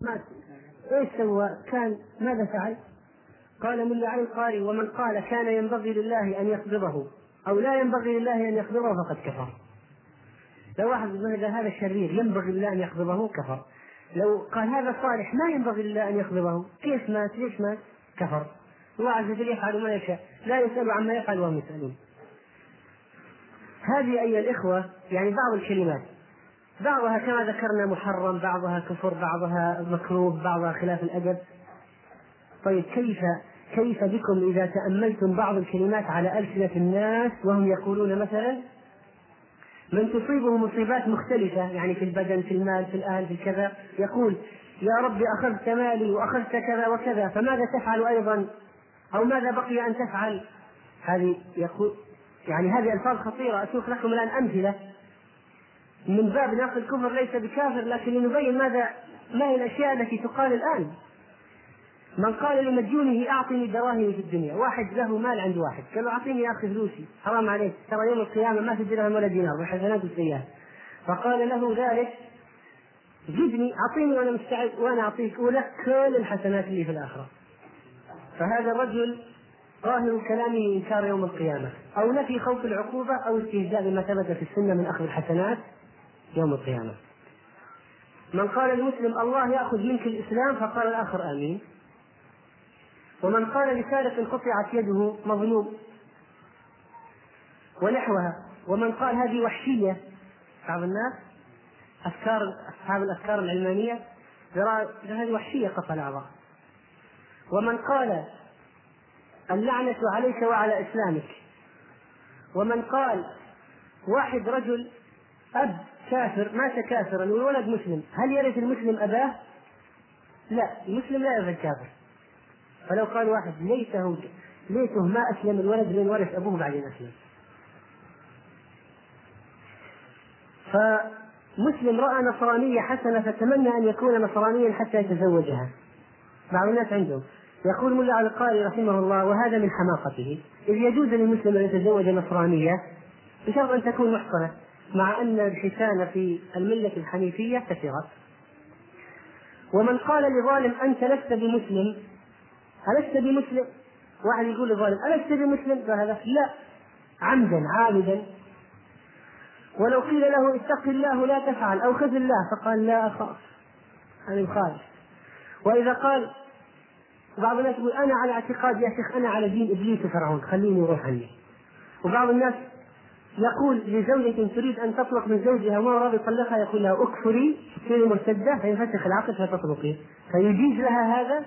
مات إيش سوى؟ كان ماذا فعل؟ قال ملا علي القاري ومن قال كان ينبغي لله أن يقبضه أو لا ينبغي لله أن يقبضه فقد كفر. لو واحد قال هذا شرير ينبغي لله أن يقبضه كفر. لو قال هذا صالح ما ينبغي لله أن يقبضه كيف مات؟ ليش مات؟ كفر. الله عز وجل يفعل ما يشاء لا يسأل عما يفعل وهم يسألون. هذه أيها الإخوة يعني بعض الكلمات بعضها كما ذكرنا محرم بعضها كفر بعضها مكروه بعضها خلاف الأدب. طيب كيف كيف بكم إذا تأملتم بعض الكلمات على ألسنة الناس وهم يقولون مثلا من تصيبه مصيبات مختلفة يعني في البدن في المال في الأهل في كذا يقول يا رب أخذت مالي وأخذت كذا وكذا فماذا تفعل أيضا؟ أو ماذا بقي أن تفعل؟ هذه يقول يعني هذه ألفاظ خطيرة أشوف لكم الآن أمثلة. من باب نقل الكفر ليس بكافر لكن لنبين ماذا ما هي الأشياء التي تقال الآن. من قال لمديونه أعطني دراهمي في الدنيا واحد له مال عند واحد قال له أعطيني يا أخي فلوسي حرام عليك ترى يوم القيامة ما في درهم ولا دينار والحسنات والسيئات فقال له ذلك جدني أعطيني وأنا مستعد وأنا أعطيك ولك كل الحسنات اللي في الآخرة. فهذا الرجل ظاهر كلامه إنكار يوم القيامة أو نفي خوف العقوبة أو استهزاء بما ثبت في السنة من أخذ الحسنات. يوم القيامة. من قال المسلم الله يأخذ منك الإسلام فقال الآخر آمين. ومن قال لسارق قطعت يده مظلوم ونحوها ومن قال هذه وحشية بعض الناس افكار أصحاب الأفكار العلمانية يرى هذه وحشية قطع الأعضاء ومن قال اللعنة عليك وعلى إسلامك ومن قال واحد رجل أب كافر مات كافرا والولد مسلم. هل يرث المسلم أباه؟ لا المسلم لا يرث الكافر. فلو قال واحد ليته ليته ما أسلم الولد لأن ورث أبوه بعدين أسلم. فمسلم رأى نصرانية حسنة فتمنى أن يكون نصرانيا حتى يتزوجها. بعض الناس عندهم. يقول ملا القاري رحمه الله وهذا من حماقته. إذ يجوز للمسلم أن يتزوج نصرانية بشرط أن تكون محصنة. مع أن الحسان في الملة الحنيفية كثيرة. ومن قال لظالم أنت لست بمسلم ألست بمسلم؟ واحد يقول لظالم ألست بمسلم؟ قال هذا لا عمدا عامدا ولو قيل له اتق الله لا تفعل أو خذ الله فقال لا أخاف هذا يخالف. وإذا قال وبعض الناس يقول أنا على اعتقاد يا شيخ أنا على دين إبليس وفرعون خليني يروح عني. وبعض الناس يقول لزوجة تريد أن تطلق من زوجها وما راضي يطلقها يقول لها اكفري تصيري مرتدة فينفتح العقد فتطلقي. فيجيز لها هذا؟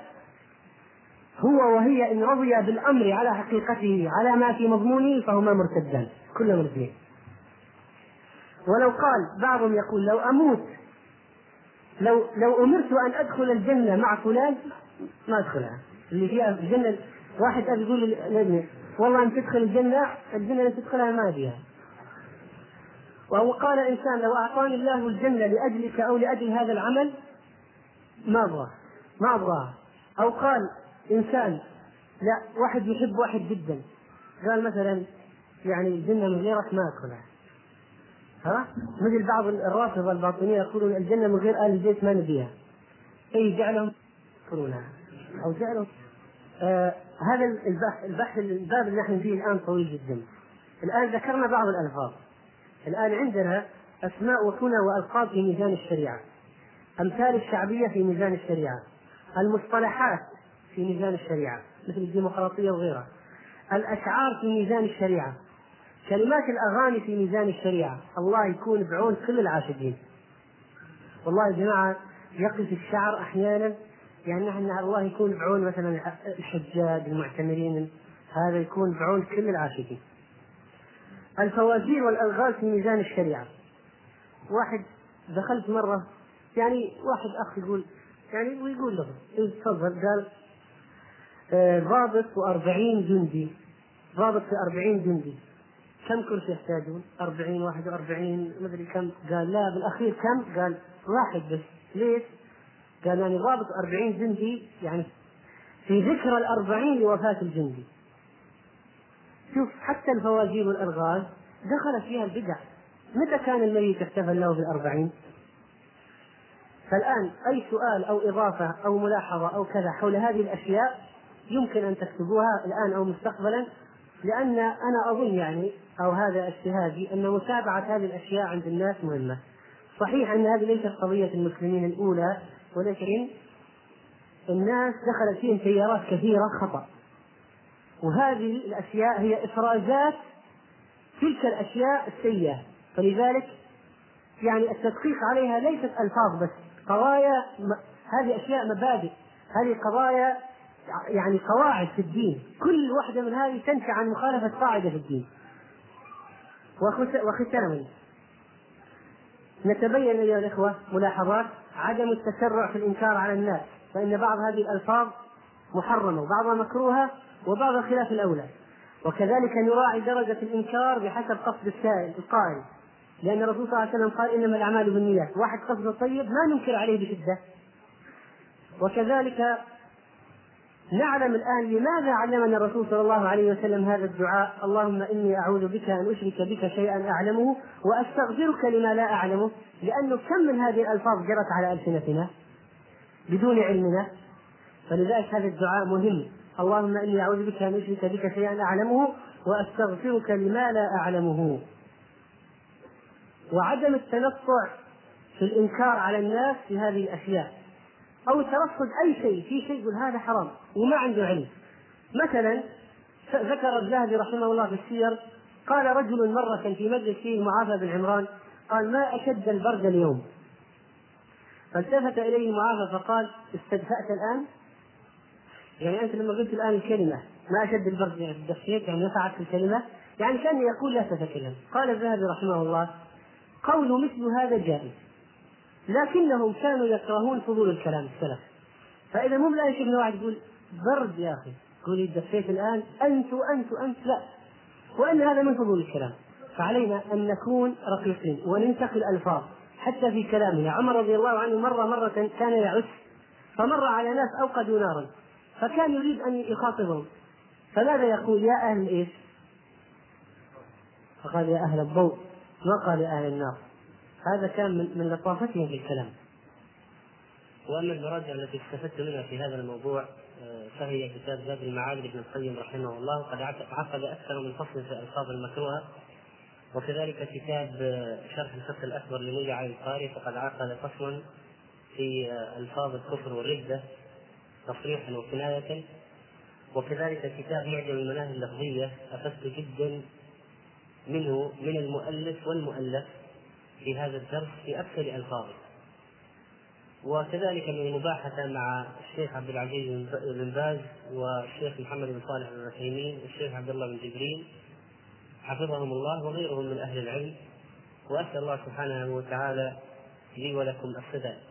هو وهي إن رضيا بالأمر على حقيقته على ما في مضمونه فهما مرتدان كلهم الاثنين ولو قال بعضهم يقول لو أموت لو لو أمرت أن أدخل الجنة مع فلان ما أدخلها. اللي فيها الجنة واحد ابي يقول لابنه والله أن تدخل الجنة الجنة اللي تدخلها ما فيها وهو قال إنسان لو أعطاني الله الجنة لأجلك أو لأجل هذا العمل ما أبغاه ما ابغاها أو قال إنسان لا واحد يحب واحد جدا. قال مثلا يعني الجنة من غيرك ما ادخلها ها؟ مثل بعض الرافضة الباطنية يقولون الجنة من غير آل البيت ما نبيها. أي جعلهم يذكرونها أو جعلوا آه هذا البحث البحث الباب اللي نحن فيه الآن طويل جدا. الآن ذكرنا بعض الألفاظ. الآن عندنا أسماء وكنى وألقاب في ميزان الشريعة. أمثال الشعبية في ميزان الشريعة. المصطلحات في ميزان الشريعة مثل الديمقراطية وغيرها. الأشعار في ميزان الشريعة. كلمات الأغاني في ميزان الشريعة. الله يكون بعون كل العاشقين. والله يا جماعة يقف الشعر أحيانا يعني نحن الله يكون بعون مثلا الحجاج المعتمرين هذا يكون بعون كل العاشقين. الفوازير والألغاز في ميزان الشريعة واحد دخلت مرة يعني واحد أخ يقول يعني ويقول له تفضل قال آه ضابط و40 جندي ضابط في 40 جندي كم كرسي يحتاجون؟ 40 41 مدري كم قال لا بالأخير كم؟ قال واحد بس ليش؟ قال يعني ضابط أربعين جندي يعني في ذكرى الأربعين لوفاة الجندي شوف حتى الفواجير والألغاز دخلت فيها البدع. متى كان الميت احتفل له في الأربعين فالآن أي سؤال أو إضافة أو ملاحظة أو كذا حول هذه الأشياء يمكن أن تكتبوها الآن أو مستقبلا لأن أنا أظن يعني أو هذا اجتهادي أن متابعة هذه الأشياء عند الناس مهمة. صحيح أن هذه ليست قضية المسلمين الأولى ولكن الناس دخلت فيهم تيارات كثيرة خطأ. وهذه الأشياء هي إفرازات تلك الأشياء السيئة. فلذلك يعني التدقيق عليها ليست ألفاظ بس قضايا هذه أشياء مبادئ هذه قضايا يعني قواعد في الدين. كل واحدة من هذه تنشأ عن مخالفة قاعدة في الدين. وختاما نتبين أيها الإخوة ملاحظات عدم التسرع في الإنكار على الناس فإن بعض هذه الألفاظ محرمة وبعضها مكروهة وبعضها خلاف الأولى. وكذلك نراعي درجة الإنكار بحسب قصد السائل القائل. لأن الرسول صلى الله عليه وسلم قال إنما الأعمال بالنيات. واحد قصده طيب ما ننكر عليه بشدة. وكذلك نعلم الآن لماذا علمنا الرسول صلى الله عليه وسلم هذا الدعاء. اللهم إني أعوذ بك أن أشرك بك شيئا أعلمه وأستغفرك لما لا أعلمه لأنه كم من هذه الألفاظ جرت على ألسنتنا بدون علمنا. فلذلك هذا الدعاء مهم. اللهم إني أعوذ بك أن أشرك بك شيئا أعلمه وأستغفرك لما لا أعلمه. وعدم التنطع في الإنكار على الناس في هذه الأشياء. أو ترصد أي شيء في شيء يقول هذا حرام وما عنده علم. مثلا ذكر الذهبي رحمه الله في السير قال رجل مرة في مجلس فيه معافى بن عمران قال ما أشد البرد اليوم؟ فالتفت إليه معافى فقال استدفأت الآن؟ يعني أنت لما قلت الآن الكلمة ما أشد البرد يعني دفيت يعني نفعت الكلمة يعني كان يقول لا تتكلم. قال الذهبي رحمه الله قول مثل هذا جائز. لكنهم كانوا يكرهون فضول الكلام السلف. فإذا مو لا يشوفنا واحد يقول برد يا أخي تقول دفيت الآن أنت وأنت وأنت لا. وأن هذا من فضول الكلام. فعلينا أن نكون رقيقين وننتقي الالفاظ حتى في كلامنا عمر رضي الله عنه مرة مرة كان يعس فمر على ناس أوقدوا نارا. فكان يريد أن يخاطبهم فماذا يقول؟ يا أهل إيش؟ فقال يا أهل الضوء ما قال يا أهل النار؟ هذا كان من من لطافتهم في الكلام. وأما المراجع التي استفدت منها في هذا الموضوع آه، فهي كتاب زاد المعاد لابن القيم رحمه الله قد عقد أكثر من فصل في الالفاظ المكروهة وكذلك كتاب آه، شرح الفقه الأكبر لمولى علي القاري فقد عقد فصلا في آه، ألفاظ الكفر والردة. تصريحا وكناية. وكذلك كتاب معجم المناهج اللفظية افدت جدا منه من المؤلف والمؤلف في هذا الدرس في أكثر ألفاظه. وكذلك من المباحثة مع الشيخ عبد العزيز بن باز والشيخ محمد بن صالح بن عثيمين والشيخ عبد الله بن جبريل. حفظهم الله وغيرهم من أهل العلم. وأسأل الله سبحانه وتعالى لي ولكم السداد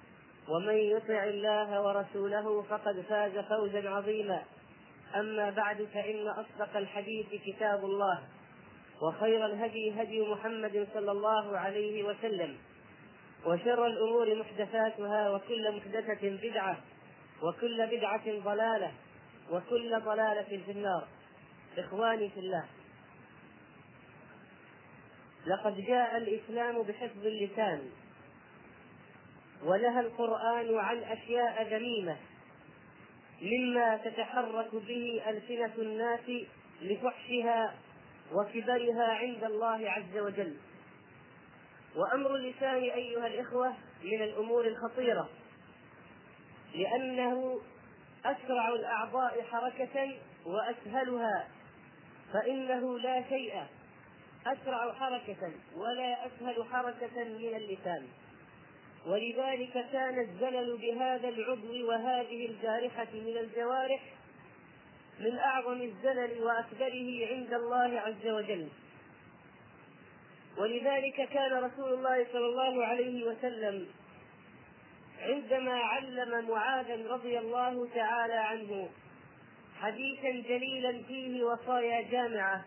ومن يطع الله ورسوله فقد فاز فوزا عظيما. أما بعد فإن أصدق الحديث كتاب الله وخير الهدي هدي محمد صلى الله عليه وسلم وشر الأمور محدثاتها وكل محدثة بدعة وكل بدعة ضلالة وكل ضلالة في النار. إخواني في الله لقد جاء الإسلام بحفظ اللسان. ونهى القرآن عن أشياء ذميمة مما تتحرك به ألسنة الناس لفحشها وكبرها عند الله عز وجل. وأمر اللسان أيها الإخوة من الأمور الخطيرة لأنه أسرع الأعضاء حركة وأسهلها فإنه لا شيء أسرع حركة ولا أسهل حركة من اللسان. ولذلك كان الزلل بهذا العضو وهذه الجارحة من الجوارح من أعظم الزلل وأكبره عند الله عز وجل. ولذلك كان رسول الله صلى الله عليه وسلم عندما علم معاذا رضي الله تعالى عنه حديثا جليلا فيه وصايا جامعة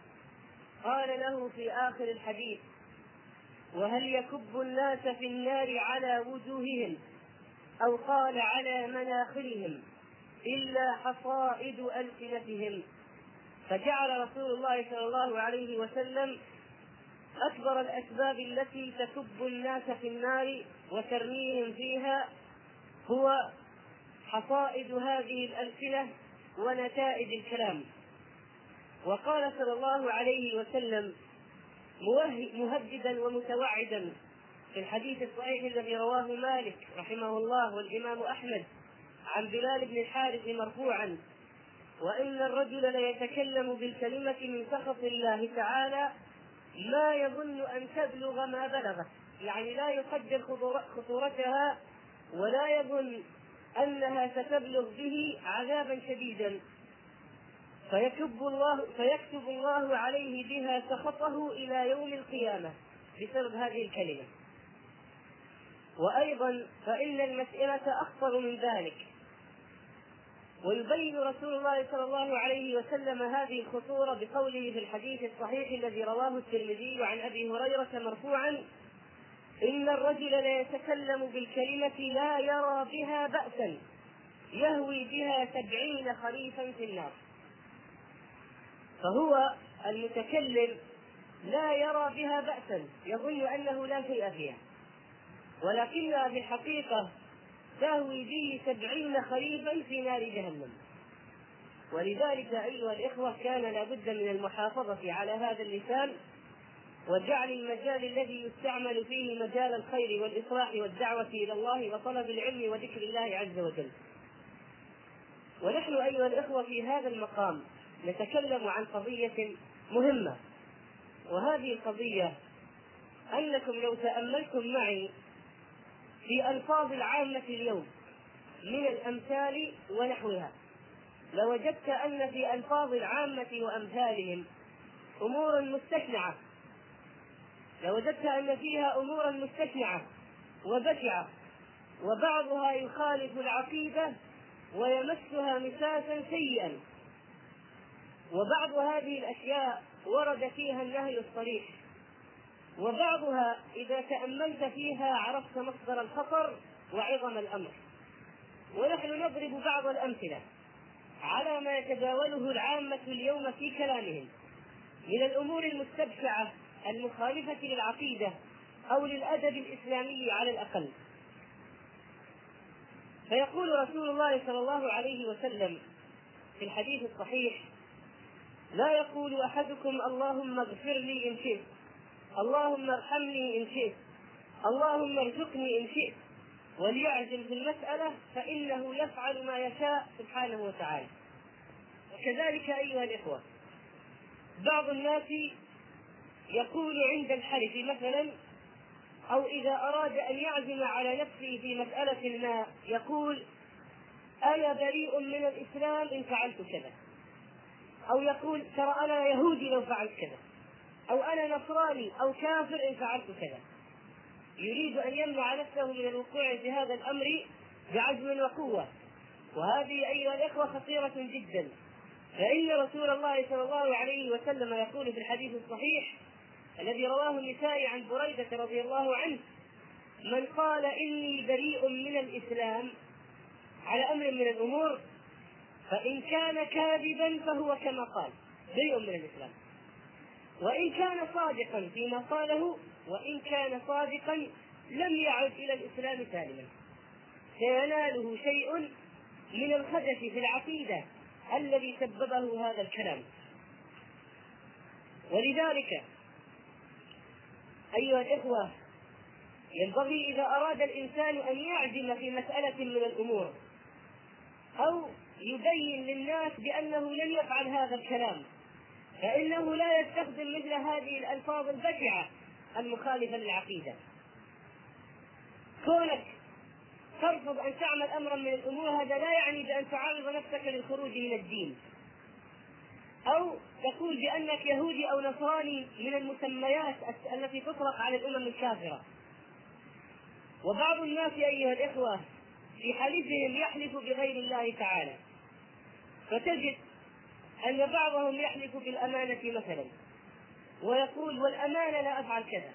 قال له في آخر الحديث وهل يكب الناس في النار على وجوههم أو قال على مناخرهم إلا حصائد ألسنتهم؟ فجعل رسول الله صلى الله عليه وسلم أكبر الأسباب التي تكب الناس في النار وترميهم فيها هو حصائد هذه الألسنة ونتائج الكلام. وقال صلى الله عليه وسلم مهددا ومتوعدا في الحديث الصحيح الذي رواه مالك رحمه الله والإمام أحمد عن بلال بن الحارث مرفوعا. وإن الرجل ليتكلم بالكلمة من سخط الله تعالى ما يظن أن تبلغ ما بلغت يعني لا يقدر خطورتها ولا يظن أنها ستبلغ به عذابا شديدا. فيكب الله فيكتب الله عليه بها سخطه إلى يوم القيامة. بسبب هذه الكلمة. وأيضا فإن المساله أخطر من ذلك. ويبين رسول الله صلى الله عليه وسلم هذه الخطورة بقوله في الحديث الصحيح الذي رواه الترمذي عن أبي هريرة مرفوعا إن الرجل ليتكلم بالكلمة لا يرى بها بأسا يهوي بها سبعين خريفا في النار. فهو المتكلم لا يرى بها بأسا يظن أنه لا شيء فيها. ولكنها في الحقيقة تهوي به سبعين خريفا في نار جهنم. ولذلك أيها الإخوة كان لابد من المحافظة على هذا اللسان وجعل المجال الذي يستعمل فيه مجال الخير والإصلاح والدعوة إلى الله وطلب العلم وذكر الله عز وجل. ونحن أيها الإخوة في هذا المقام نتكلم عن قضية مهمة. وهذه القضية أنكم لو تأملتم معي في ألفاظ العامة اليوم من الأمثال ونحوها لوجدت أن في ألفاظ العامة وأمثالهم أمورا مستشنعة لوجدت أن فيها أمورا مستشنعة وبشعة وبعضها يخالف العقيدة ويمسها مساسا سيئا. وبعض هذه الأشياء ورد فيها النهي الصريح. وبعضها إذا تأملت فيها عرفت مصدر الخطر وعظم الأمر. ونحن نضرب بعض الأمثلة على ما يتداوله العامة اليوم في كلامهم. من الأمور المستبشعة المخالفة للعقيدة أو للأدب الإسلامي على الأقل. فيقول رسول الله صلى الله عليه وسلم في الحديث الصحيح لا يقول أحدكم اللهم اغفر لي إن شئت اللهم ارحمني إن شئت اللهم ارزقني إن شئت. وليعزم في المسألة فإنه يفعل ما يشاء سبحانه وتعالى. وكذلك أيها الإخوة بعض الناس يقول عند الحلف مثلا أو إذا أراد أن يعزم على نفسه في مسألة ما يقول أنا بريء من الإسلام إن فعلت كذا. أو يقول ترى أنا يهودي لو فعلت كذا أو أنا نصراني أو كافر إن فعلت كذا. يريد أن يمنع نفسه من الوقوع في هذا الأمر بعزم وقوة. وهذه أيها الإخوة خطيرة جدا. فإن رسول الله صلى الله عليه وسلم يقول في الحديث الصحيح الذي رواه النسائي عن بريدة رضي الله عنه من قال إني بريء من الإسلام على أمر من الأمور فإن كان كاذبا فهو كما قال. بريء من الإسلام. وإن كان صادقا فيما قاله وإن كان صادقا لم يعد إلى الإسلام سالما. سيناله شيء من الخدش في العقيدة الذي سببه هذا الكلام. ولذلك أيها الإخوة ينبغي إذا أراد الإنسان أن يعزم في مسألة من الأمور أو يبين للناس بأنه لن يفعل هذا الكلام فإنه لا يستخدم مثل هذه الألفاظ البشعة المخالفة للعقيدة. كونك ترفض أن تعمل أمرا من الأمور هذا لا يعني بأن تعرض نفسك للخروج من الدين. أو تقول بأنك يهودي أو نصراني من المسميات التي تطلق على الأمم الكافرة. وبعض الناس أيها الإخوة في حلفهم يحلف بغير الله تعالى. فتجد أن بعضهم يحلف بالأمانة مثلا ويقول والأمانة لا أفعل كذا.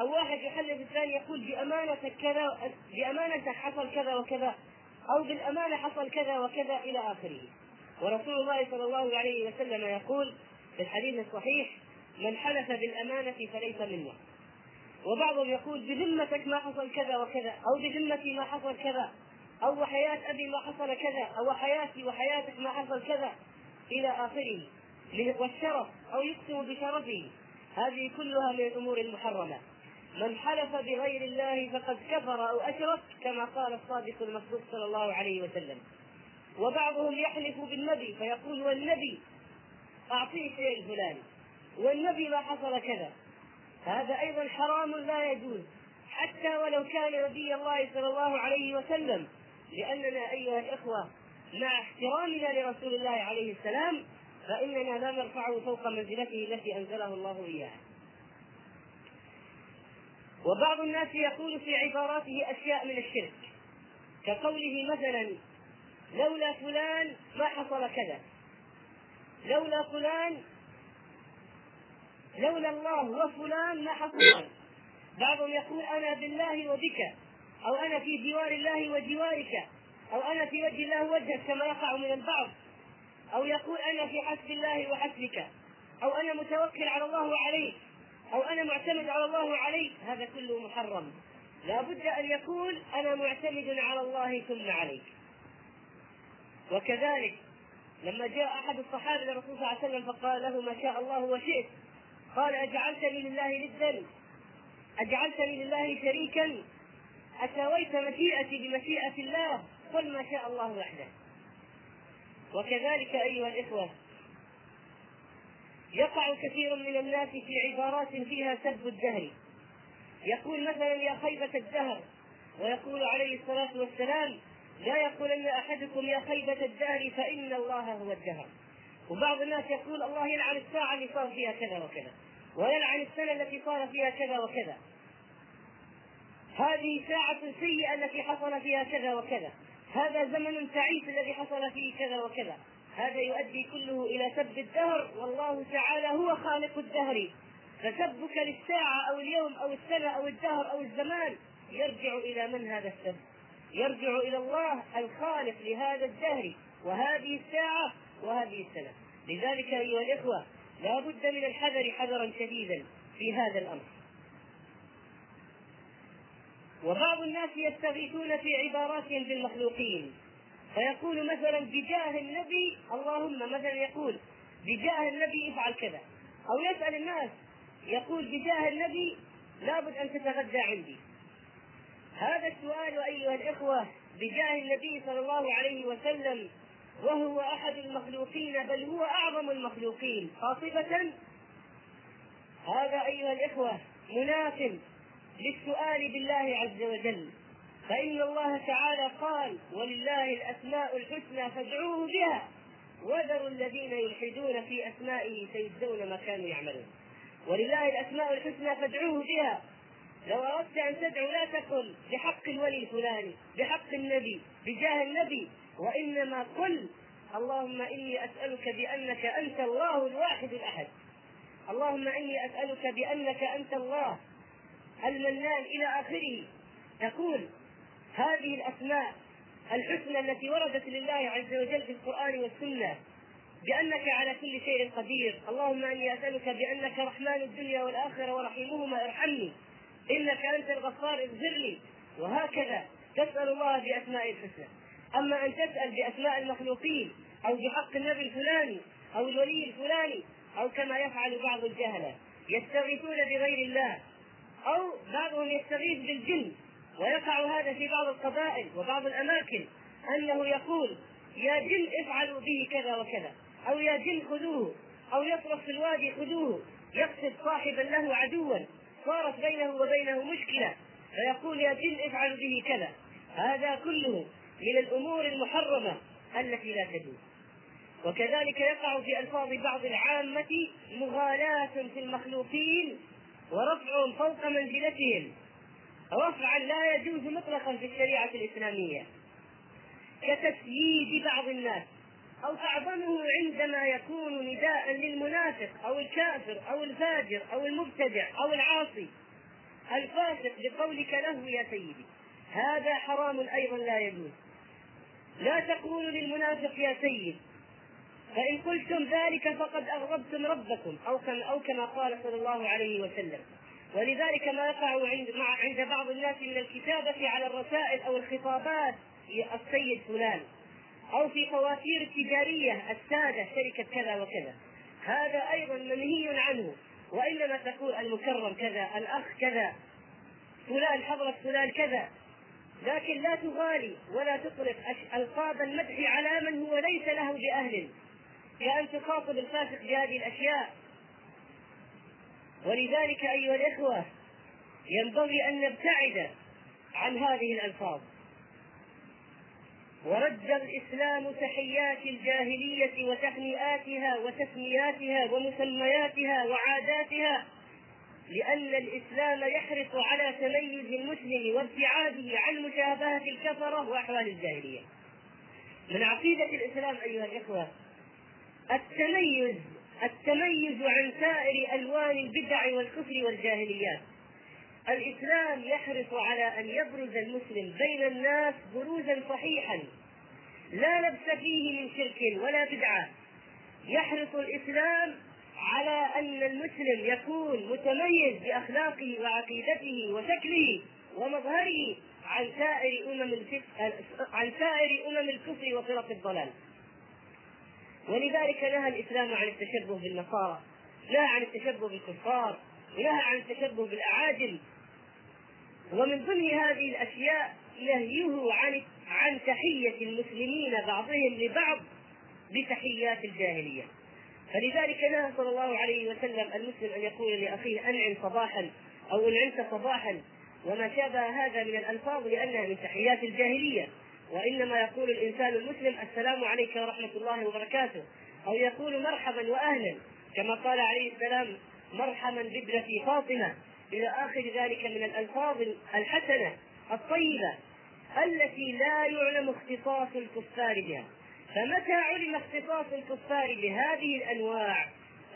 أو واحد يحلف الثاني يقول بأمانة كذا بأمانة حصل كذا وكذا أو بالأمانة حصل كذا وكذا إلى آخره. ورسول الله صلى الله عليه وسلم يقول في الحديث الصحيح من حلف بالأمانة فليس منا وبعضهم يقول بذمتك ما حصل كذا وكذا أو بذمتي ما حصل كذا. أو وحياة أبي ما حصل كذا أو حياتي وحياتك ما حصل كذا إلى آخره. والشرف أو يقسم بشرفه. هذه كلها من الأمور المحرمة. من حلف بغير الله فقد كفر أو أشرك كما قال الصادق المصدوق صلى الله عليه وسلم. وبعضهم يحلف بالنبي فيقول والنبي أعطيه شيء الفلاني. والنبي ما حصل كذا. هذا أيضا حرام لا يجوز. حتى ولو كان نبي الله صلى الله عليه وسلم لأننا أيها الإخوة مع احترامنا لرسول الله عليه السلام فإننا لا نرفعه فوق منزلته التي أنزله الله إياها. وبعض الناس يقول في عباراته أشياء من الشرك كقوله مثلا لولا فلان ما حصل كذا. لولا فلان لولا الله وفلان ما حصل بعضهم يقول أنا بالله وبك. أو أنا في جوار الله وجوارك أو أنا في وجه الله وجهك كما يقع من البعض أو يقول أنا في حسب الله وحسبك أو أنا متوكل على الله وعليك أو أنا معتمد على الله وعليك هذا كله محرم. لا بد أن يقول أنا معتمد على الله ثم عليك. وكذلك لما جاء أحد الصحابة للرسول صلى الله عليه وسلم فقال له ما شاء الله وشئت قال أجعلتني لله ندا أجعلتني لله شريكا أساويت مشيئتي بمشيئة الله قل ما شاء الله وحده. وكذلك أيها الإخوة يقع كثير من الناس في عبارات فيها سب الدهر. يقول مثلا يا خيبة الدهر ويقول عليه الصلاة والسلام لا يقولن أحدكم يا خيبة الدهر فإن الله هو الدهر. وبعض الناس يقول الله يلعن الساعة اللي صار فيها كذا وكذا ويلعن السنة التي صار فيها كذا وكذا. هذه ساعة سيئة التي حصل فيها كذا وكذا. هذا زمن تعيس الذي حصل فيه كذا وكذا. هذا يؤدي كله إلى سب الدهر. والله تعالى هو خالق الدهر. فسبك للساعة أو اليوم أو السنة أو الدهر أو الزمان يرجع إلى من هذا السب. يرجع إلى الله الخالق لهذا الدهر. وهذه الساعة وهذه السنة. لذلك أيها الإخوة لا بد من الحذر حذرا شديدا في هذا الأمر. وبعض الناس يستغيثون في عباراتهم بالمخلوقين. فيقول مثلا بجاه النبي اللهم مثلا يقول بجاه النبي افعل كذا. أو يسأل الناس يقول بجاه النبي لابد أن تتغدى عندي. هذا السؤال أيها الإخوة بجاه النبي صلى الله عليه وسلم وهو أحد المخلوقين بل هو أعظم المخلوقين خاطبه هذا أيها الإخوة مناف للسؤال بالله عز وجل. فإن الله تعالى قال ولله الأسماء الحسنى فادعوه بها. وذروا الذين يلحدون في أسمائه سيجزون ما كانوا يعملون. ولله الأسماء الحسنى فادعوه بها. لو أردت أن تدعو لا تقل بحق الولي الفلاني بحق النبي بجاه النبي. وإنما قل اللهم إني أسألك بأنك أنت الله الواحد الأحد. اللهم إني أسألك بأنك أنت الله المنان إلى آخره؟ تقول هذه الأسماء الحسنى التي وردت لله عز وجل في القرآن والسنة بأنك على كل شيء قدير. اللهم إني أسألك بأنك رحمن الدنيا والآخرة ورحيمهما ارحمني. إنك أنت الغفار اغفر لي وهكذا تسأل الله بأسماء الحسنى. أما أن تسأل بأسماء المخلوقين أو بحق النبي الفلاني أو الولي الفلاني أو كما يفعل بعض الجهلة يستغيثون بغير الله أو بعضهم يستغيث بالجن. ويقع هذا في بعض القبائل وبعض الأماكن أنه يقول يا جن افعلوا به كذا وكذا. أو يا جن خذوه. أو يصرخ في الوادي خذوه. يقصد صاحبا له عدوا. صارت بينه وبينه مشكلة. فيقول يا جن افعلوا به كذا. هذا كله من الأمور المحرمة التي لا تجوز. وكذلك يقع في ألفاظ بعض العامة مغالاة في المخلوقين ورفع فوق منزلتهم رفعا لا يجوز مطلقا في الشريعة الإسلامية. كتسييد بعض الناس أو تعظمه عندما يكون نداء للمنافق أو الكافر أو الفاجر أو المبتدع أو العاصي. الفاسق بقولك له يا سيدي. هذا حرام أيضا لا يجوز. لا تقولوا للمنافق يا سيد فإن قلتم ذلك فقد أغضبتم ربكم أو كما أو كما قال صلى الله عليه وسلم. ولذلك ما يقع عند عند بعض الناس من الكتابة على الرسائل أو الخطابات السيد فلان أو في فواتير التجارية السادة شركة كذا وكذا. هذا أيضا منهي عنه وإنما تقول المكرم كذا الأخ كذا فلان حضرة فلان كذا. لكن لا تغالي ولا تطلق ألقاب المدح على من هو ليس له بأهل. كأن تخاطب الفاسق بهذه الأشياء ولذلك أيها الإخوة ينبغي أن نبتعد عن هذه الألفاظ ورد الإسلام تحيات الجاهلية وتهنئاتها وتسمياتها ومسمياتها وعاداتها لأن الإسلام يحرص على تميز المسلم وابتعاده عن مشابهة الكفرة وأحوال الجاهلية. من عقيدة الإسلام أيها الإخوة التميز التميز عن سائر ألوان البدع والكفر والجاهليات. الإسلام يحرص على أن يبرز المسلم بين الناس بروزا صحيحا. لا لبس فيه من شرك ولا بدعة. يحرص الإسلام على أن المسلم يكون متميز بأخلاقه وعقيدته وشكله ومظهره عن سائر أمم عن سائر أمم الكفر وفرق الضلال. ولذلك نهى الإسلام عن التشبه بالنصارى نهى عن التشبه بالكفار نهى عن التشبه بالأعاجم. ومن ضمن هذه الأشياء نهيه عن عن تحية المسلمين بعضهم لبعض بتحيات الجاهلية. فلذلك نهى صلى الله عليه وسلم المسلم أن يقول لأخيه أنعم صباحا أو أنعمت صباحا. وما شابه هذا من الألفاظ لأنها من تحيات الجاهلية. وإنما يقول الإنسان المسلم السلام عليك ورحمة الله وبركاته أو يقول مرحبا واهلا كما قال عليه السلام مرحبا بابنتي فاطمة إلى آخر ذلك من الألفاظ الحسنة الطيبة التي لا يعلم اختصاص الكفار بها. فمتى علم اختصاص الكفار بهذه الأنواع؟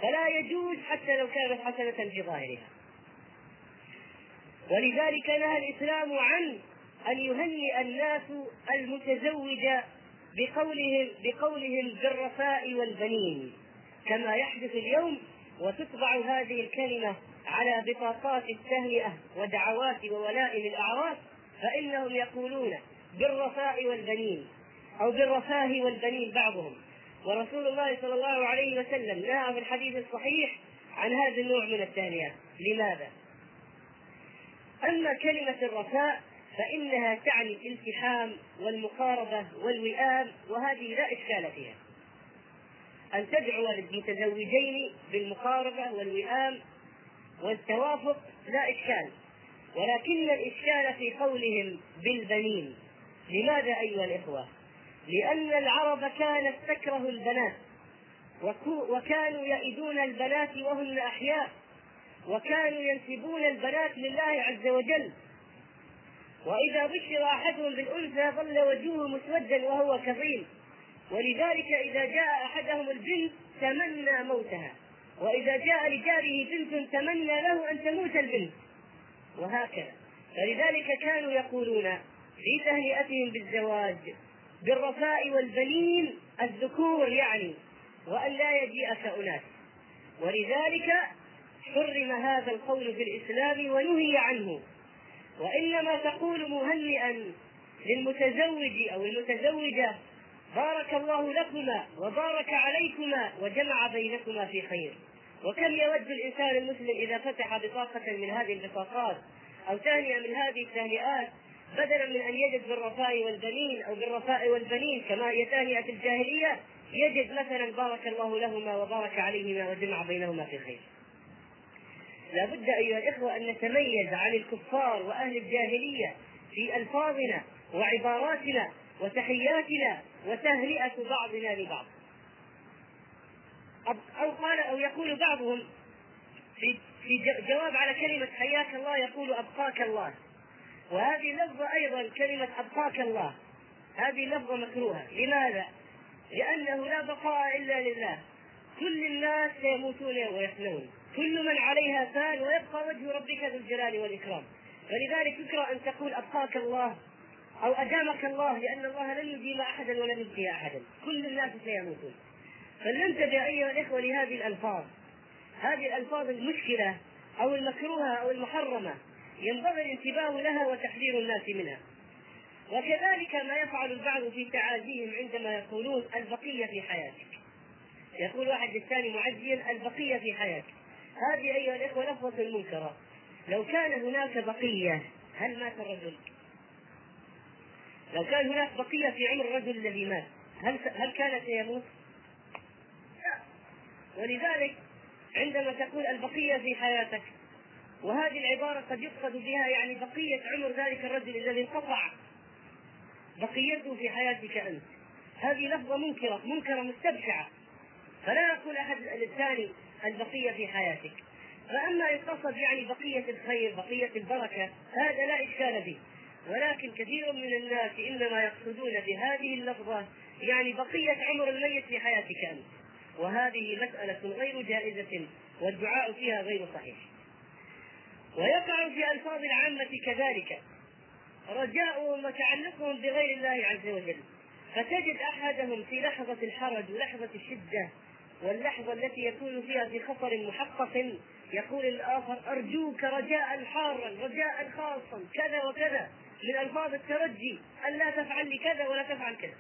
فلا يجوز حتى لو كانت حسنة في ظاهرها. ولذلك نهى الإسلام عن أن يهنئ الناس المتزوج بقولهم بقولهم بالرفاء والبنين كما يحدث اليوم وتطبع هذه الكلمة على بطاقات التهنئة ودعوات وولائم الأعراس فإنهم يقولون بالرفاء والبنين أو بالرفاه والبنين بعضهم ورسول الله صلى الله عليه وسلم نهى في الحديث الصحيح عن هذا النوع من التهنئة لماذا؟ أما كلمة الرفاء فإنها تعني الالتحام والمقاربة والوئام وهذه لا إشكال فيها. أن تدعو للمتزوجين بالمقاربة والوئام والتوافق لا إشكال ولكن الإشكال في قولهم بالبنين. لماذا أيها الإخوة؟ لأن العرب كانت تكره البنات وكانوا يئدون البنات وهن أحياء وكانوا ينسبون البنات لله عز وجل. وإذا بشر أحدهم بالأنثى ظل وجهه مسودا وهو كظيم. ولذلك إذا جاء أحدهم البنت تمنى موتها. وإذا جاء لجاره بنت تمنى له أن تموت البنت. وهكذا. فلذلك كانوا يقولون في تهنئتهم بالزواج بالرفاء والبنين الذكور يعني وأن لا يجيئك أناس. ولذلك حرم هذا القول في الإسلام ونهي عنه. وإنما تقول مهنئا للمتزوج أو المتزوجة بارك الله لكما وبارك عليكما وجمع بينكما في خير. وكم يود الإنسان المسلم إذا فتح بطاقة من هذه البطاقات أو تهنئة من هذه التهنئات بدلا من أن يجد بالرفاء والبنين أو بالرفاء والبنين كما هي تهنئة الجاهلية يجد مثلا بارك الله لهما وبارك عليهما وجمع بينهما في خير. لا بد أيها الإخوة أن نتميز عن الكفار وأهل الجاهلية في ألفاظنا وعباراتنا وتحياتنا وتهنئة بعضنا لبعض. أو قال أو يقول بعضهم في في جواب على كلمة حياك الله يقول أبقاك الله. وهذه لفظة أيضا كلمة أبقاك الله. هذه لفظة مكروهة. لماذا؟ لأنه لا بقاء إلا لله. كل الناس سيموتون ويفنون كل من عليها فان ويبقى وجه ربك ذو الجلال والإكرام. فلذلك يكره أن تقول أبقاك الله أو أدامك الله لأن الله لن يديم أحدا ولن يبقي أحدا. كل الناس سيموتون. فلننتبه أيها الإخوة لهذه الألفاظ. هذه الألفاظ المشكلة أو المكروهة أو المحرمة. ينبغي الانتباه لها وتحذير الناس منها. وكذلك ما يفعل البعض في تعازيهم عندما يقولون البقية في حياتك. يقول واحد للثاني معزيا البقية في حياتك. هذه أيها الإخوة لفظة منكرة لو كان هناك بقية هل مات الرجل؟ لو كان هناك بقية في عمر الرجل الذي مات هل هل كان سيموت؟ لا ولذلك عندما تقول البقية في حياتك وهذه العبارة قد يقصد بها يعني بقية عمر ذلك الرجل الذي انقطع بقيته في حياتك أنت هذه لفظة منكرة منكرة مستبشعة فلا يقول أحد للثاني البقية في حياتك. فأما إن يعني بقية الخير بقية البركة هذا لا إشكال فيه ولكن كثير من الناس إنما يقصدون بهذه اللفظة يعني بقية عمر الميت في حياتك أنت. وهذه مسألة غير جائزة والدعاء فيها غير صحيح. ويقع في ألفاظ العامة كذلك. رجاؤهم وتعلقهم بغير الله عز وجل. فتجد أحدهم في لحظة الحرج ولحظة الشدة واللحظة التي يكون فيها في خطر محقق يقول الآخر أرجوك رجاء حارا رجاء خاصا كذا وكذا من ألفاظ الترجي أن لا تفعل لي كذا ولا تفعل كذا.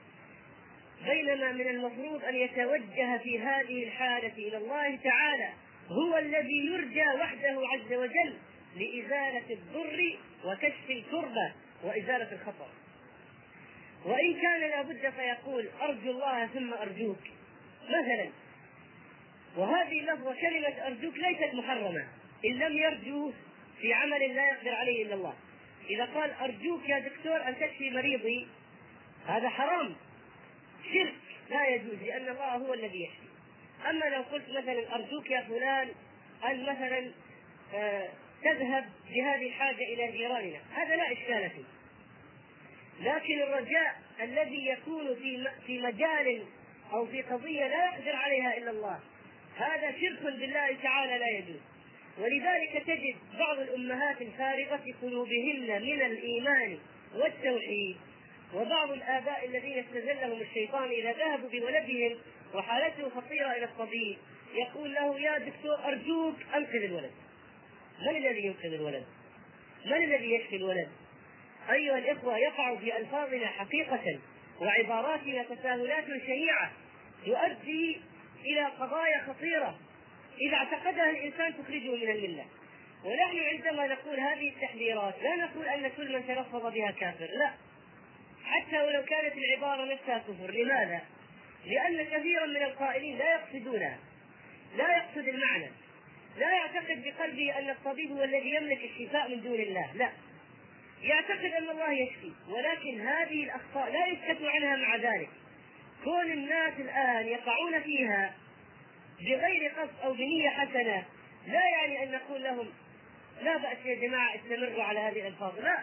بينما من المفروض أن يتوجه في هذه الحالة إلى الله تعالى هو الذي يرجى وحده عز وجل لإزالة الضر وكشف الكربة وإزالة الخطر. وإن كان لابد فيقول أرجو الله ثم أرجوك. مثلا وهذه اللفظة كلمة أرجوك ليست محرمة إن لم يرجو في عمل لا يقدر عليه إلا الله. إذا قال أرجوك يا دكتور أن تشفي مريضي هذا حرام. شرك لا يجوز لأن الله هو الذي يشفي أما لو قلت مثلا أرجوك يا فلان أن مثلا آه تذهب بهذه الحاجة إلى جيراننا. هذا لا إشكال فيه. لكن الرجاء الذي يكون في في مجال أو في قضية لا يقدر عليها إلا الله هذا شرك بالله تعالى لا يجوز ولذلك تجد بعض الأمهات الفارغة قلوبهن من الإيمان والتوحيد وبعض الآباء الذين استزلهم الشيطان إذا ذهبوا بولدهم وحالته خطيرة إلى الطبيب يقول له يا دكتور أرجوك أنقذ الولد من الذي ينقذ الولد؟ من الذي يشفي الولد؟ أيها الإخوة يقع في ألفاظنا حقيقة وعباراتنا تساهلات شنيعة تؤدي إلى قضايا خطيرة. إذا اعتقدها الإنسان تخرجه من الملة. ونحن عندما نقول هذه التحذيرات لا نقول أن كل من تلفظ بها كافر لا. حتى ولو كانت العبارة نفسها كفر. لماذا؟ لأن كثيرا من القائلين لا يقصدونها. لا يقصد المعنى. لا يعتقد بقلبه أن الطبيب هو الذي يملك الشفاء من دون الله لا. يعتقد أن الله يشفي ولكن هذه الأخطاء لا يسكت عنها مع ذلك. كون الناس الآن يقعون فيها بغير قصد أو بنية حسنة لا يعني أن نقول لهم لا بأس يا جماعة استمروا على هذه الألفاظ لا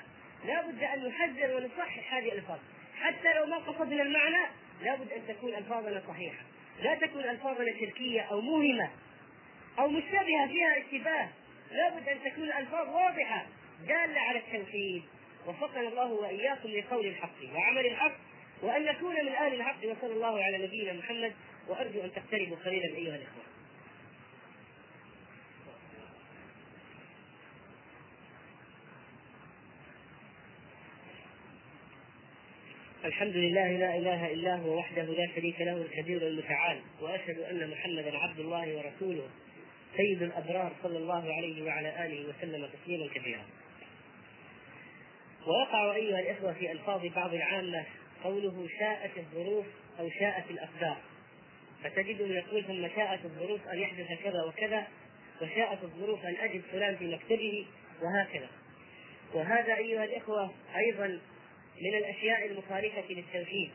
لا بد أن نحذر ونصحح هذه الألفاظ. حتى لو ما قصدنا المعنى لا بد أن تكون ألفاظنا صحيحة. لا تكون ألفاظنا شركية أو موهمة أو مشتبهة فيها اشتباه لا بد أن تكون الألفاظ واضحة دالة على التوحيد. وفقنا الله وإياكم لقول الحق وعمل الحق. وأن نكون من أهل الحق وصلى الله على نبينا محمد وأرجو أن تقتربوا قليلا أيها الإخوة الحمد لله لا إله إلا هو وحده لا شريك له الكبير المتعال وأشهد أن محمدا عبد الله ورسوله سيد الأبرار صلى الله عليه وعلى آله وسلم تسليما كثيرا. ويقع أيها الإخوة في ألفاظ بعض العامة قوله شاءت الظروف أو شاءت الأقدار. فتجدهم يقول ثم شاءت الظروف أن يحدث كذا وكذا وشاءت الظروف أن أجد فلان في مكتبه وهكذا. وهذا أيها الإخوة أيضا من الأشياء المخالفة للتوحيد.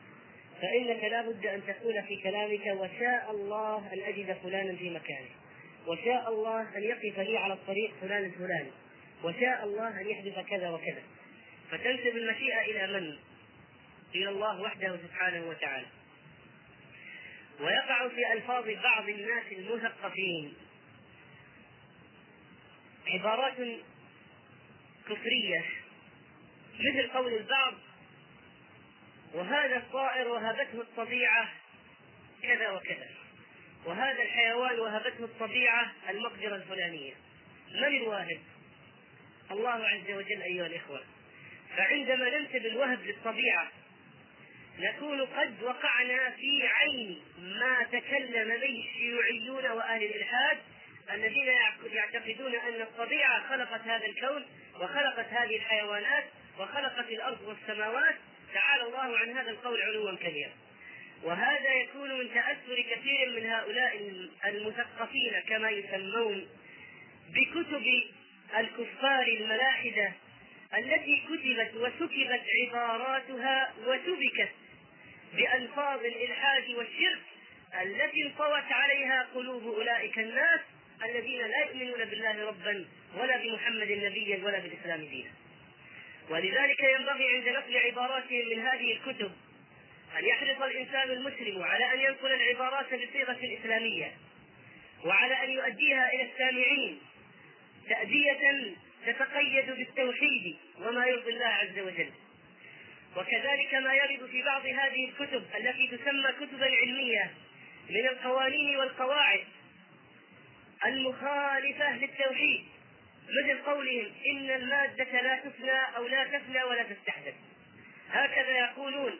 فإنك لا بد أن تقول في كلامك وشاء الله أن أجد فلانا في مكانه. وشاء الله أن يقف لي على الطريق فلان الفلاني. وشاء الله أن يحدث كذا وكذا. فتنسب المشيئة إلى من؟ إلى الله وحده سبحانه وتعالى. ويقع في ألفاظ بعض الناس المثقفين عبارات كفرية مثل قول البعض وهذا الطائر وهبته الطبيعة كذا وكذا وهذا الحيوان وهبته الطبيعة المقدرة الفلانية. من الواهب؟ الله عز وجل أيها الإخوة. فعندما ننسب الوهب للطبيعة نكون قد وقعنا في عين ما تكلم به الشيوعيون وأهل الإلحاد الذين يعتقدون أن الطبيعة خلقت هذا الكون وخلقت هذه الحيوانات وخلقت الأرض والسماوات. تعالى الله عن هذا القول علوا كبيرا. وهذا يكون من تأثر كثير من هؤلاء المثقفين كما يسمون بكتب الكفار الملاحدة التي كتبت وسكبت عباراتها وسبكت بألفاظ الإلحاد والشرك التي انطوت عليها قلوب أولئك الناس الذين لا يؤمنون بالله ربا ولا بمحمد نبيا ولا بالإسلام دينا. ولذلك ينبغي عند نقل عباراتهم من هذه الكتب أن يحرص الإنسان المسلم على أن ينقل العبارات بصيغة إسلامية وعلى أن يؤديها إلى السامعين تأدية تتقيد بالتوحيد وما يرضي الله عز وجل. وكذلك ما يرد في بعض هذه الكتب التي تسمى كتبا علمية من القوانين والقواعد المخالفة للتوحيد مثل قولهم إن المادة لا تفنى أو لا تفنى ولا تستحدث. هكذا يقولون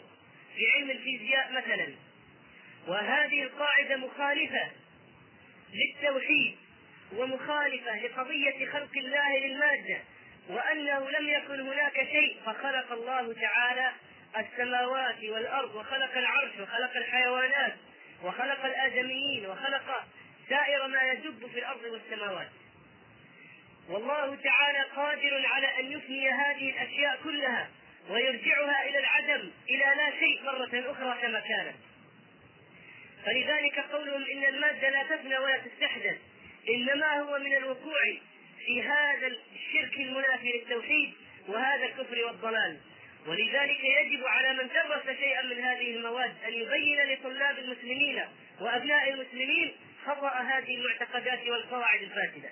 في علم الفيزياء مثلا. وهذه القاعدة مخالفة للتوحيد ومخالفة لقضية خلق الله للمادة. وأنه لم يكن هناك شيء فخلق الله تعالى السماوات والأرض وخلق العرش وخلق الحيوانات وخلق الآدميين وخلق سائر ما يدب في الأرض والسماوات. والله تعالى قادر على أن يفني هذه الأشياء كلها ويرجعها إلى العدم إلى لا شيء مرة أخرى كما كانت. فلذلك قولهم إن المادة لا تفنى ولا تستحدث إنما هو من الوقوع في هذا الشرك المنافي للتوحيد وهذا الكفر والضلال ولذلك يجب على من درس شيئا من هذه المواد أن يبين لطلاب المسلمين وأبناء المسلمين خطأ هذه المعتقدات والقواعد الفاسدة.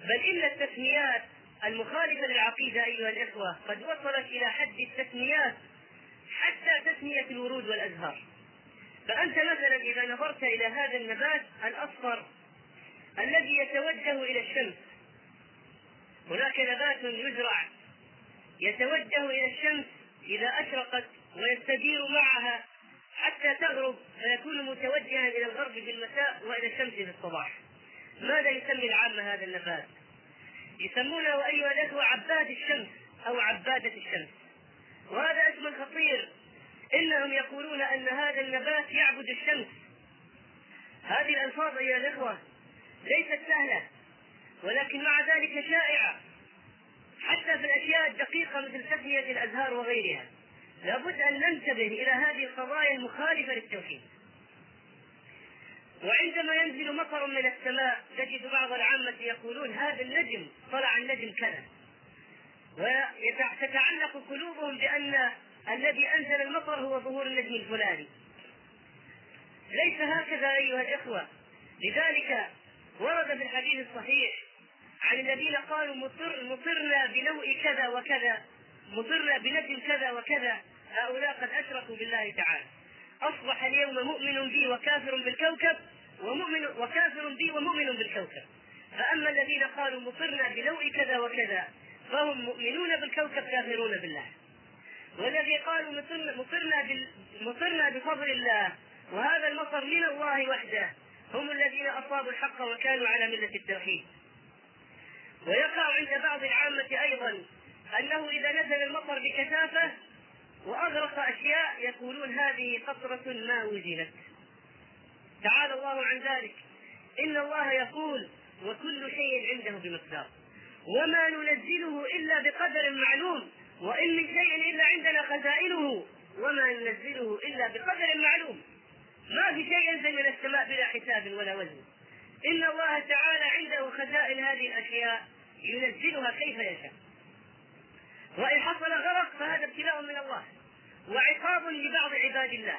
بل إن التسميات المخالفة للعقيدة أيها الإخوة قد وصلت إلى حد التسميات حتى تسمية الورود والأزهار. فأنت مثلا إذا نظرت إلى هذا النبات الأصفر الذي يتوجه إلى الشمس. هناك نبات يزرع. يتوجه إلى الشمس إذا أشرقت ويستدير معها حتى تغرب فيكون متوجها إلى الغرب في المساء وإلى الشمس في الصباح. ماذا يسمي العامة هذا النبات؟ يسمونه أيها الأخوة عباد الشمس أو عبادة الشمس. وهذا اسم خطير. إنهم يقولون أن هذا النبات يعبد الشمس. هذه الألفاظ أيها الأخوة ليست سهلة ولكن مع ذلك شائعة. حتى في الأشياء الدقيقة مثل تسمية الأزهار وغيرها لابد أن ننتبه إلى هذه القضايا المخالفة للتوحيد. وعندما ينزل مطر من السماء تجد بعض العامة يقولون هذا النجم طلع النجم كذا. وتتعلق قلوبهم بأن الذي أنزل المطر هو ظهور النجم الفلاني. ليس هكذا أيها الإخوة. لذلك ورد في الحديث الصحيح عن الذين قالوا مطر مطرنا بنوء كذا وكذا مطرنا بنجم كذا وكذا هؤلاء قد أشركوا بالله تعالى. أصبح اليوم مؤمن بي وكافر بالكوكب ومؤمن وكافر بي ومؤمن بالكوكب. فأما الذين قالوا مطرنا بنوء كذا وكذا فهم مؤمنون بالكوكب كافرون بالله. والذي قالوا مطرنا, مطرنا بفضل الله وهذا المطر من الله وحده. هم الذين أصابوا الحق وكانوا على ملة التوحيد. ويقع عند بعض العامة أيضا أنه إذا نزل المطر بكثافة وأغرق أشياء يقولون هذه قطرة ما وزنت. تعالى الله عن ذلك. إن الله يقول وكل شيء عنده بمقدار. وما ننزله إلا بقدر معلوم. وإن من شيء إلا عندنا خزائنه. وما ننزله إلا بقدر معلوم. ما في شيء ينزل من السماء بلا حساب ولا وزن إن الله تعالى عنده خزائن هذه الأشياء ينزلها كيف يشاء وإن حصل غرق فهذا ابتلاء من الله وعقاب لبعض عباد الله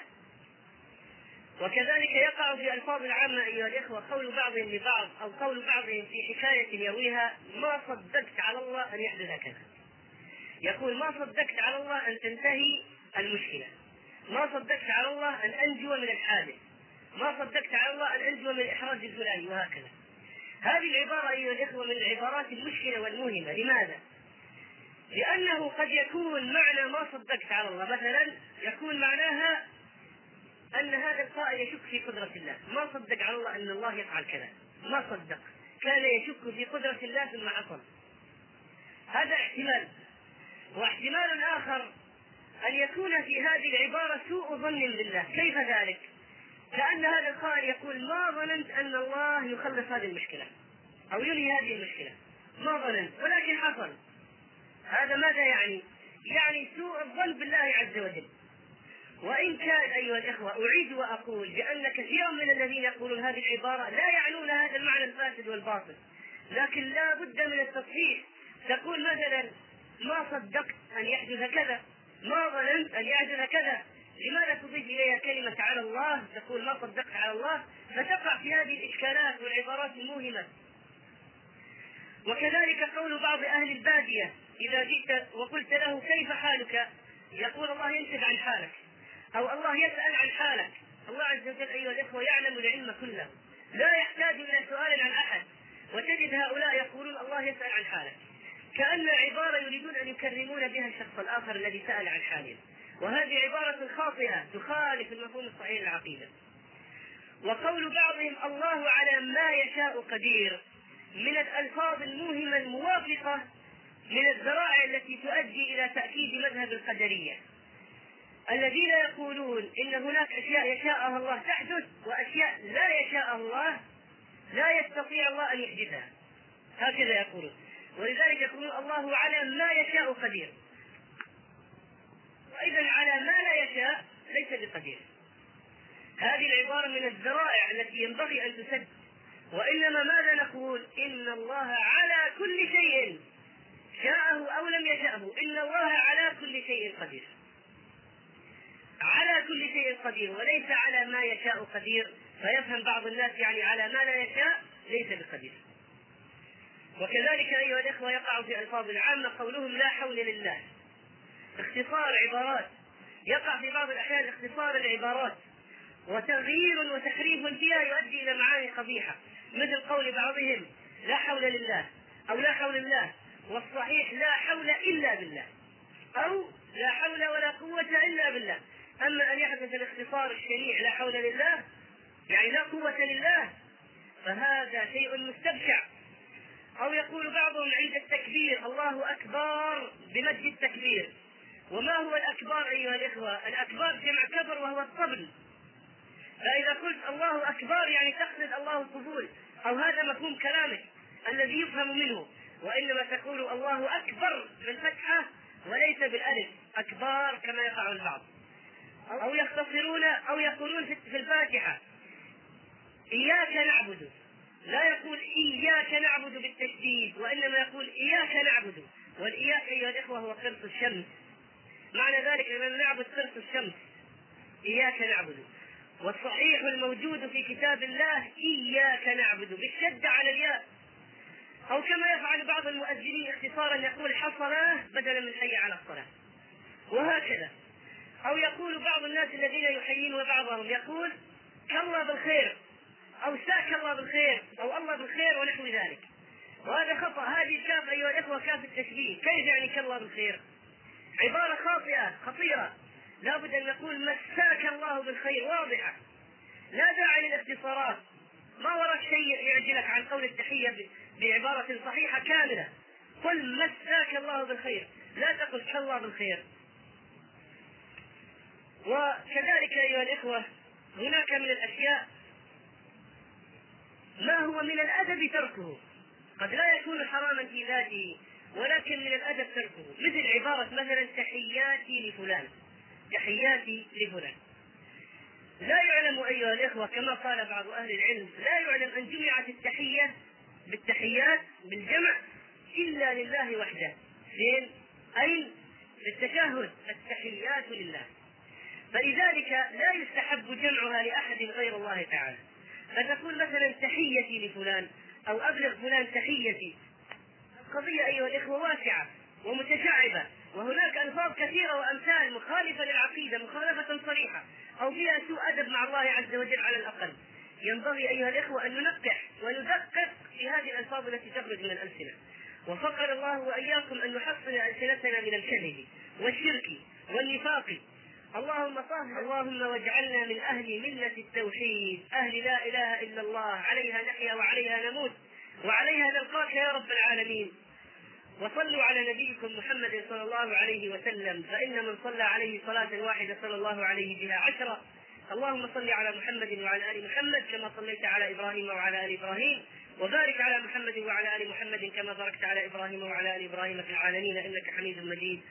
وكذلك يقع في ألفاظ العامة أيها الإخوة قول بعضهم لبعض أو قول بعضهم في حكاية يرويها ما صدقت على الله أن يحدث كذا. يقول ما صدقت على الله أن تنتهي المشكلة. ما صدقت على الله ان انجو من الحادث. ما صدقت على الله ان انجو من الإحراج الفلاني وهكذا. هذه العبارة أيها الإخوة من العبارات المشكلة والموهمه، لماذا؟ لأنه قد يكون معنى ما صدقت على الله. مثلا يكون معناها أن هذا القائل يشك في قدرة الله. ما صدق على الله أن الله يفعل كذا. ما صدق. كان يشك في قدرة الله ثم عصم. هذا احتمال. واحتمال آخر أن يكون في هذه العبارة سوء ظن بالله. كيف ذلك؟ كأن هذا القائل يقول ما ظننت أن الله يخلص هذه المشكلة. أو ينهي هذه المشكلة. ما ظننت ولكن حصل. هذا ماذا يعني؟ يعني سوء الظن بالله عز وجل. وإن كان أيها الإخوة أعيد وأقول بأن كثيرا من الذين يقولون هذه العبارة لا يعنون هذا المعنى الفاسد والباطل. لكن لا بد من التصحيح. تقول مثلا ما صدقت أن يحدث كذا؟ ما ظننت أن يحدث كذا لماذا تضيف إليها كلمة على الله؟ تقول ما صدقت على الله. فتقع في هذه الإشكالات والعبارات الموهمة. وكذلك قول بعض أهل البادية إذا جئت وقلت له كيف حالك؟ يقول الله ينشد عن حالك. أو الله يسأل عن حالك. الله عز وجل أيها الإخوة يعلم العلم كله. لا يحتاج إلى سؤال عن أحد. وتجد هؤلاء يقولون الله يسأل عن حالك. كأن عبارة يريدون أن يكرمون بها الشخص الآخر الذي سأل عن حاله. وهذه عبارة خاطئة تخالف المفهوم الصحيح للعقيدة. وقول بعضهم الله على ما يشاء قدير من الألفاظ الموهمة الموافقة من الذرائع التي تؤدي إلى تأكيد مذهب القدرية. الذين يقولون إن هناك أشياء يشاءها الله تحدث وأشياء لا يشاءها الله لا يستطيع الله أن يحدثها. هكذا يقولون. ولذلك يقولون الله على ما يشاء قدير. واذا على ما لا يشاء ليس بقدير. هذه العبارة من الذرائع التي ينبغي أن تسد. وإنما ماذا نقول؟ إن الله على كل شيء شاءه أو لم يشاءه إن الله على كل شيء قدير. على كل شيء قدير. وليس على ما يشاء قدير. فيفهم بعض الناس يعني على ما لا يشاء ليس بقدير. وكذلك أيها الإخوة يقع في ألفاظ العامة قولهم لا حول لله. اختصار عبارات. يقع في بعض الأحيان اختصار العبارات. وتغيير وتحريف فيها يؤدي إلى معاني قبيحة. مثل قول بعضهم لا حول لله أو لا حول الله. والصحيح لا حول إلا بالله. أو لا حول ولا قوة إلا بالله. أما أن يحدث الاختصار الشنيع لا حول لله يعني لا قوة لله فهذا شيء مستبشع. أو يقول بعضهم عند التكبير الله أكبر بمد التكبير. وما هو الأكبر أيها الإخوة؟ الأكبر جمع كبر وهو الطبل. فإذا قلت الله أكبر يعني تقصد الله القبول أو هذا مفهوم كلامك الذي يفهم منه. وإنما تقول الله أكبر بالفتحة وليس بالألف أكبر كما يقع البعض. أو يختصرون أو يقولون في الفاتحة إياك نعبد. لا يقول إياك نعبد بالتشديد وإنما يقول إياك نعبد. والإياك أيها الإخوة هو قرص الشمس. معنى ذلك أننا نعبد قرص الشمس إياك نعبد. والصحيح الموجود في كتاب الله إياك نعبد بالشدة على الياء. أو كما يفعل بعض المؤذنين اختصارا يقول حصلاه بدلا من حي على الصلاة. وهكذا. أو يقول بعض الناس الذين يحيون بعضهم يقول كالله بالخير. أو ساك الله بالخير أو الله بالخير ونحو ذلك. وهذا خطأ هذه الكاف أيها الإخوة كاف التشبيه كيف يعني كالله بالخير؟ عبارة خاطئة خطيرة. لابد أن نقول مساك الله بالخير واضحة. لا داعي للاختصارات. ما وراك شيء يعجلك عن قول التحية بعبارة صحيحة كاملة. قل مساك الله بالخير. لا تقل الله بالخير. وكذلك أيها الإخوة هناك من الأشياء ما هو من الأدب تركه؟ قد لا يكون حراما في ذاته ولكن من الأدب تركه. مثل عبارة مثلا تحياتي لفلان تحياتي لفلان. لا يعلم أيها الإخوة كما قال بعض أهل العلم لا يعلم أن جمعت التحية بالتحيات بالجمع إلا لله وحده. فين؟ أين؟ في التشهد التحيات لله. فلذلك لا يستحب جمعها لأحد غير الله تعالى. فتقول مثلا تحيتي لفلان أو أبلغ فلان تحيتي. القضية أيها الإخوة واسعة ومتشعبة وهناك ألفاظ كثيرة وأمثال مخالفة للعقيدة مخالفة صريحة أو فيها سوء أدب مع الله عز وجل على الأقل. ينبغي أيها الإخوة أن ننقح وندقق في هذه الألفاظ التي تخرج من الألسنة. وفقر الله وإياكم أن نحصن ألسنتنا من الكذب والشرك والنفاق اللهم طهر. اللهم واجعلنا من أهل ملة التوحيد. أهل لا إله إلا الله. عليها نحيا وعليها نموت. وعليها نلقاك يا رب العالمين. وصلوا على نبيكم محمد صلى الله عليه وسلم. فإن من صلى عليه صلاة واحدة صلى الله عليه بها عشرة. اللهم صل على محمد وعلى آل محمد كما صليت على إبراهيم وعلى آل إبراهيم. وبارك على محمد وعلى آل محمد كما باركت على إبراهيم وعلى آل إبراهيم في العالمين. إنك حميد مجيد.